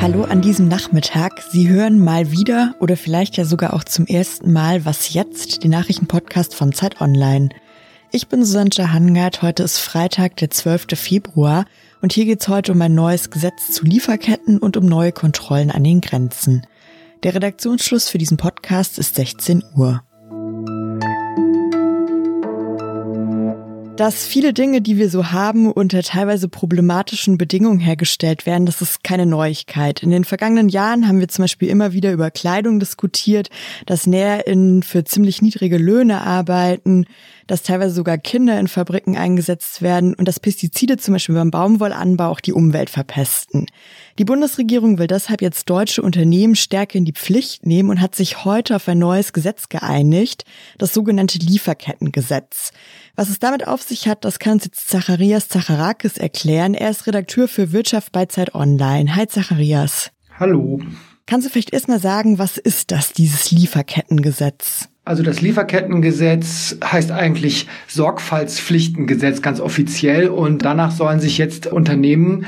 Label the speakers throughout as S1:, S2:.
S1: Hallo an diesem Nachmittag. Sie hören mal wieder oder vielleicht ja sogar auch zum ersten Mal Was jetzt, den Nachrichtenpodcast von Zeit Online. Ich bin Susanne Hangard. Heute ist Freitag, der 12. Februar und hier geht's heute um ein neues Gesetz zu Lieferketten und um neue Kontrollen an den Grenzen. Der Redaktionsschluss für diesen Podcast ist 16 Uhr. Dass viele Dinge, die wir so haben, unter teilweise problematischen Bedingungen hergestellt werden, das ist keine Neuigkeit. In den vergangenen Jahren haben wir zum Beispiel immer wieder über Kleidung diskutiert, dass NäherInnen für ziemlich niedrige Löhne arbeiten, dass teilweise sogar Kinder in Fabriken eingesetzt werden und dass Pestizide zum Beispiel beim Baumwollanbau auch die Umwelt verpesten. Die Bundesregierung will deshalb jetzt deutsche Unternehmen stärker in die Pflicht nehmen und hat sich heute auf ein neues Gesetz geeinigt, das sogenannte Lieferkettengesetz. Was es damit auf sich hat, das kann uns jetzt Zacharias Zacharakis erklären. Er ist Redakteur für Wirtschaft bei Zeit Online. Hi Zacharias.
S2: Hallo.
S1: Kannst du vielleicht erstmal sagen, was ist das, dieses Lieferkettengesetz?
S2: Also das Lieferkettengesetz heißt eigentlich Sorgfaltspflichtengesetz ganz offiziell und danach sollen sich jetzt Unternehmen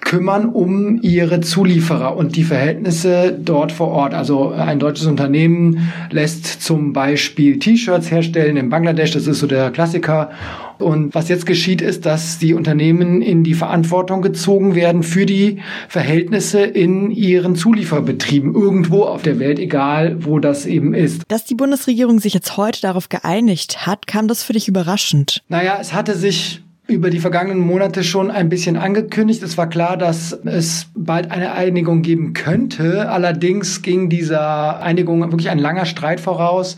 S2: kümmern um ihre Zulieferer und die Verhältnisse dort vor Ort. Also ein deutsches Unternehmen lässt zum Beispiel T-Shirts herstellen in Bangladesch, das ist so der Klassiker. Und was jetzt geschieht, ist, dass die Unternehmen in die Verantwortung gezogen werden für die Verhältnisse in ihren Zulieferbetrieben irgendwo auf der Welt, egal wo das eben ist.
S1: Dass die Bundesregierung sich jetzt heute darauf geeinigt hat, kam das für dich überraschend?
S2: Naja, es hatte sich über die vergangenen Monate schon ein bisschen angekündigt. Es war klar, dass es bald eine Einigung geben könnte. Allerdings ging dieser Einigung wirklich ein langer Streit voraus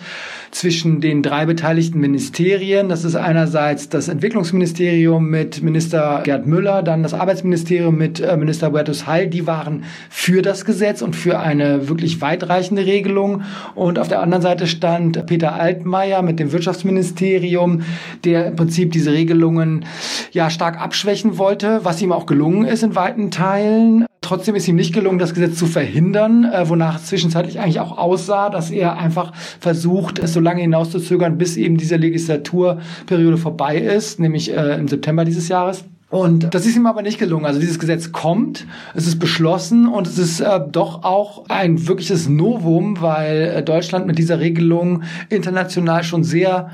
S2: zwischen den drei beteiligten Ministerien. Das ist einerseits das Entwicklungsministerium mit Minister Gerd Müller, dann das Arbeitsministerium mit äh, Minister Huertus Heil. Die waren für das Gesetz und für eine wirklich weitreichende Regelung. Und auf der anderen Seite stand Peter Altmaier mit dem Wirtschaftsministerium, der im Prinzip diese Regelungen ja stark abschwächen wollte, was ihm auch gelungen ist in weiten Teilen. Trotzdem ist ihm nicht gelungen, das Gesetz zu verhindern, äh, wonach es zwischenzeitlich eigentlich auch aussah, dass er einfach versucht, es so lange hinauszuzögern, bis eben diese Legislaturperiode vorbei ist, nämlich äh, im September dieses Jahres. Und das ist ihm aber nicht gelungen. Also dieses Gesetz kommt, es ist beschlossen und es ist äh, doch auch ein wirkliches Novum, weil äh, Deutschland mit dieser Regelung international schon sehr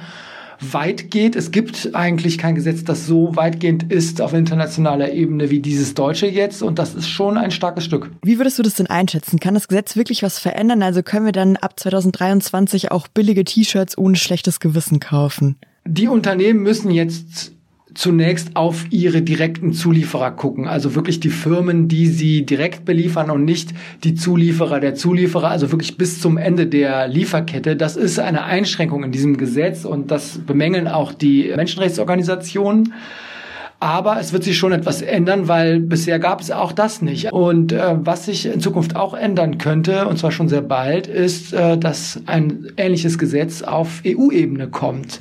S2: weit geht. Es gibt eigentlich kein Gesetz, das so weitgehend ist auf internationaler Ebene wie dieses deutsche jetzt. Und das ist schon ein starkes Stück.
S1: Wie würdest du das denn einschätzen? Kann das Gesetz wirklich was verändern? Also können wir dann ab 2023 auch billige T-Shirts ohne schlechtes Gewissen kaufen?
S2: Die Unternehmen müssen jetzt zunächst auf ihre direkten Zulieferer gucken, also wirklich die Firmen, die sie direkt beliefern und nicht die Zulieferer der Zulieferer, also wirklich bis zum Ende der Lieferkette. Das ist eine Einschränkung in diesem Gesetz und das bemängeln auch die Menschenrechtsorganisationen. Aber es wird sich schon etwas ändern, weil bisher gab es auch das nicht. Und äh, was sich in Zukunft auch ändern könnte, und zwar schon sehr bald, ist, äh, dass ein ähnliches Gesetz auf EU-Ebene kommt.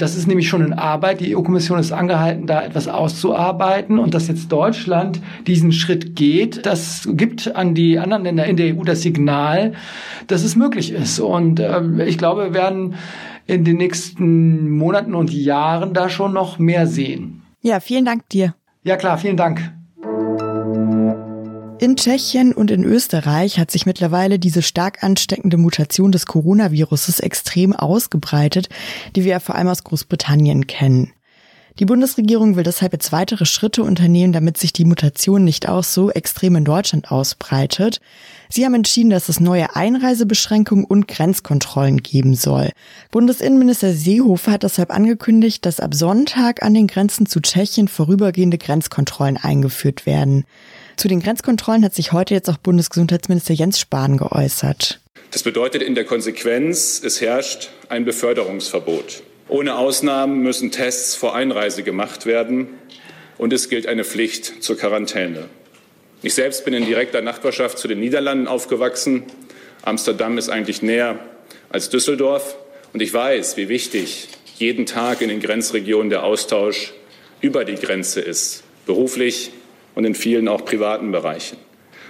S2: Das ist nämlich schon in Arbeit. Die EU-Kommission ist angehalten, da etwas auszuarbeiten und dass jetzt Deutschland diesen Schritt geht, das gibt an die anderen Länder in der EU das Signal, dass es möglich ist. Und äh, ich glaube, wir werden in den nächsten Monaten und Jahren da schon noch mehr sehen.
S1: Ja, vielen Dank dir.
S2: Ja klar, vielen Dank.
S1: In Tschechien und in Österreich hat sich mittlerweile diese stark ansteckende Mutation des Coronaviruses extrem ausgebreitet, die wir ja vor allem aus Großbritannien kennen. Die Bundesregierung will deshalb jetzt weitere Schritte unternehmen, damit sich die Mutation nicht auch so extrem in Deutschland ausbreitet. Sie haben entschieden, dass es neue Einreisebeschränkungen und Grenzkontrollen geben soll. Bundesinnenminister Seehofer hat deshalb angekündigt, dass ab Sonntag an den Grenzen zu Tschechien vorübergehende Grenzkontrollen eingeführt werden. Zu den Grenzkontrollen hat sich heute jetzt auch Bundesgesundheitsminister Jens Spahn geäußert.
S3: Das bedeutet in der Konsequenz, es herrscht ein Beförderungsverbot. Ohne Ausnahmen müssen Tests vor Einreise gemacht werden und es gilt eine Pflicht zur Quarantäne. Ich selbst bin in direkter Nachbarschaft zu den Niederlanden aufgewachsen. Amsterdam ist eigentlich näher als Düsseldorf und ich weiß, wie wichtig jeden Tag in den Grenzregionen der Austausch über die Grenze ist, beruflich, und in vielen auch privaten Bereichen.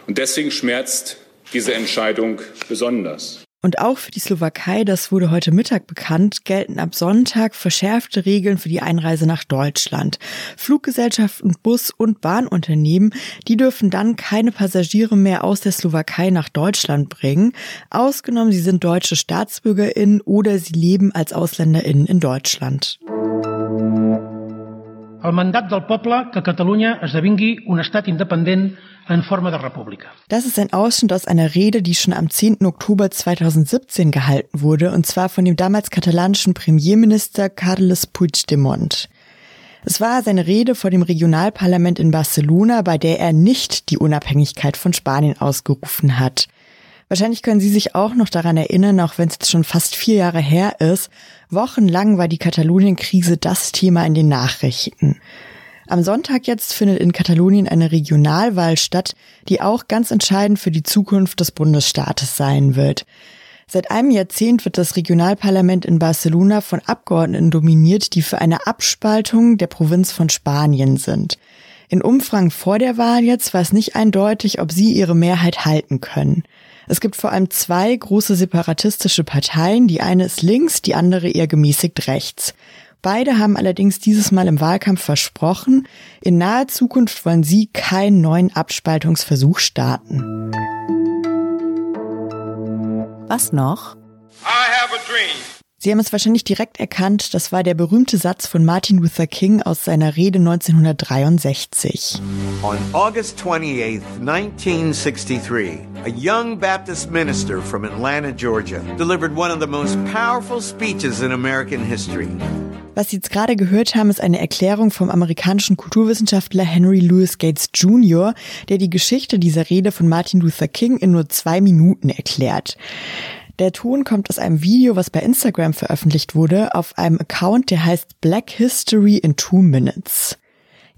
S3: Und deswegen schmerzt diese Entscheidung besonders.
S1: Und auch für die Slowakei, das wurde heute Mittag bekannt, gelten ab Sonntag verschärfte Regeln für die Einreise nach Deutschland. Fluggesellschaften, Bus- und Bahnunternehmen, die dürfen dann keine Passagiere mehr aus der Slowakei nach Deutschland bringen. Ausgenommen, sie sind deutsche StaatsbürgerInnen oder sie leben als AusländerInnen in Deutschland.
S4: El mandat del poble que Catalunya esdevingui un estat independent in forma de república.
S1: Das ist ein Ausschnitt aus einer Rede, die schon am 10. Oktober 2017 gehalten wurde, und zwar von dem damals katalanischen Premierminister Carles Puigdemont. Es war seine Rede vor dem Regionalparlament in Barcelona, bei der er nicht die Unabhängigkeit von Spanien ausgerufen hat. Wahrscheinlich können Sie sich auch noch daran erinnern, auch wenn es jetzt schon fast vier Jahre her ist. Wochenlang war die Katalonien-Krise das Thema in den Nachrichten. Am Sonntag jetzt findet in Katalonien eine Regionalwahl statt, die auch ganz entscheidend für die Zukunft des Bundesstaates sein wird. Seit einem Jahrzehnt wird das Regionalparlament in Barcelona von Abgeordneten dominiert, die für eine Abspaltung der Provinz von Spanien sind. In Umfragen vor der Wahl jetzt war es nicht eindeutig, ob sie ihre Mehrheit halten können. Es gibt vor allem zwei große separatistische Parteien. Die eine ist links, die andere eher gemäßigt rechts. Beide haben allerdings dieses Mal im Wahlkampf versprochen, in naher Zukunft wollen sie keinen neuen Abspaltungsversuch starten. Was noch? Sie haben es wahrscheinlich direkt erkannt, das war der berühmte Satz von Martin Luther King aus seiner Rede 1963.
S5: On August 28, 1963, a young Baptist minister from Atlanta, Georgia, delivered one of the most powerful speeches in American history.
S1: Was Sie jetzt gerade gehört haben, ist eine Erklärung vom amerikanischen Kulturwissenschaftler Henry Louis Gates Jr., der die Geschichte dieser Rede von Martin Luther King in nur zwei Minuten erklärt. Der Ton kommt aus einem Video, was bei Instagram veröffentlicht wurde, auf einem Account, der heißt Black History in Two Minutes.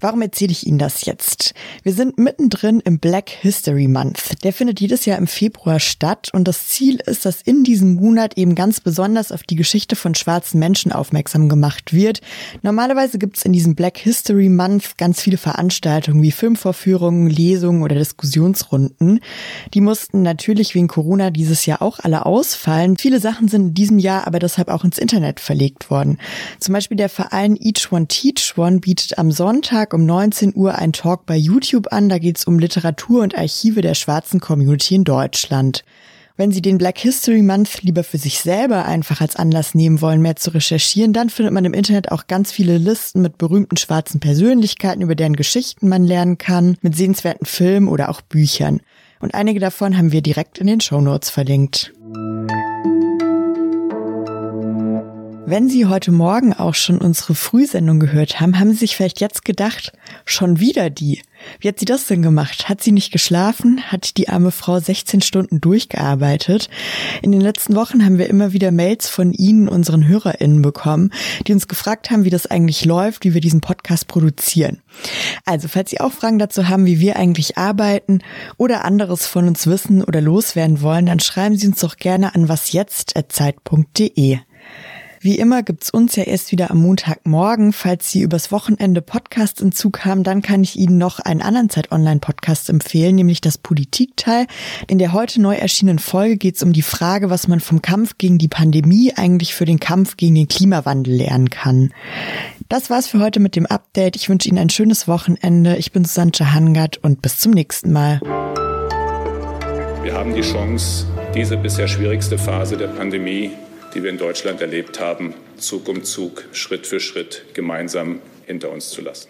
S1: Warum erzähle ich Ihnen das jetzt? Wir sind mittendrin im Black History Month. Der findet jedes Jahr im Februar statt und das Ziel ist, dass in diesem Monat eben ganz besonders auf die Geschichte von schwarzen Menschen aufmerksam gemacht wird. Normalerweise gibt es in diesem Black History Month ganz viele Veranstaltungen wie Filmvorführungen, Lesungen oder Diskussionsrunden. Die mussten natürlich wegen Corona dieses Jahr auch alle ausfallen. Viele Sachen sind in diesem Jahr aber deshalb auch ins Internet verlegt worden. Zum Beispiel der Verein Each One Teach One bietet am Sonntag um 19 Uhr ein Talk bei YouTube an. Da geht es um Literatur und Archive der schwarzen Community in Deutschland. Wenn Sie den Black History Month lieber für sich selber einfach als Anlass nehmen wollen, mehr zu recherchieren, dann findet man im Internet auch ganz viele Listen mit berühmten schwarzen Persönlichkeiten, über deren Geschichten man lernen kann, mit sehenswerten Filmen oder auch Büchern. Und einige davon haben wir direkt in den Show Notes verlinkt. Wenn Sie heute Morgen auch schon unsere Frühsendung gehört haben, haben Sie sich vielleicht jetzt gedacht, schon wieder die. Wie hat sie das denn gemacht? Hat sie nicht geschlafen? Hat die arme Frau 16 Stunden durchgearbeitet? In den letzten Wochen haben wir immer wieder Mails von Ihnen, unseren HörerInnen, bekommen, die uns gefragt haben, wie das eigentlich läuft, wie wir diesen Podcast produzieren. Also, falls Sie auch Fragen dazu haben, wie wir eigentlich arbeiten oder anderes von uns wissen oder loswerden wollen, dann schreiben Sie uns doch gerne an wasjetzt.zeit.de. Wie immer gibt's uns ja erst wieder am Montagmorgen. Falls Sie übers Wochenende Podcasts in Zug haben, dann kann ich Ihnen noch einen anderen Zeit-Online-Podcast empfehlen, nämlich das Politikteil. In der heute neu erschienenen Folge geht's um die Frage, was man vom Kampf gegen die Pandemie eigentlich für den Kampf gegen den Klimawandel lernen kann. Das war's für heute mit dem Update. Ich wünsche Ihnen ein schönes Wochenende. Ich bin Susanne Hangard und bis zum nächsten Mal.
S3: Wir haben die Chance, diese bisher schwierigste Phase der Pandemie die wir in Deutschland erlebt haben, Zug um Zug, Schritt für Schritt gemeinsam hinter uns zu lassen.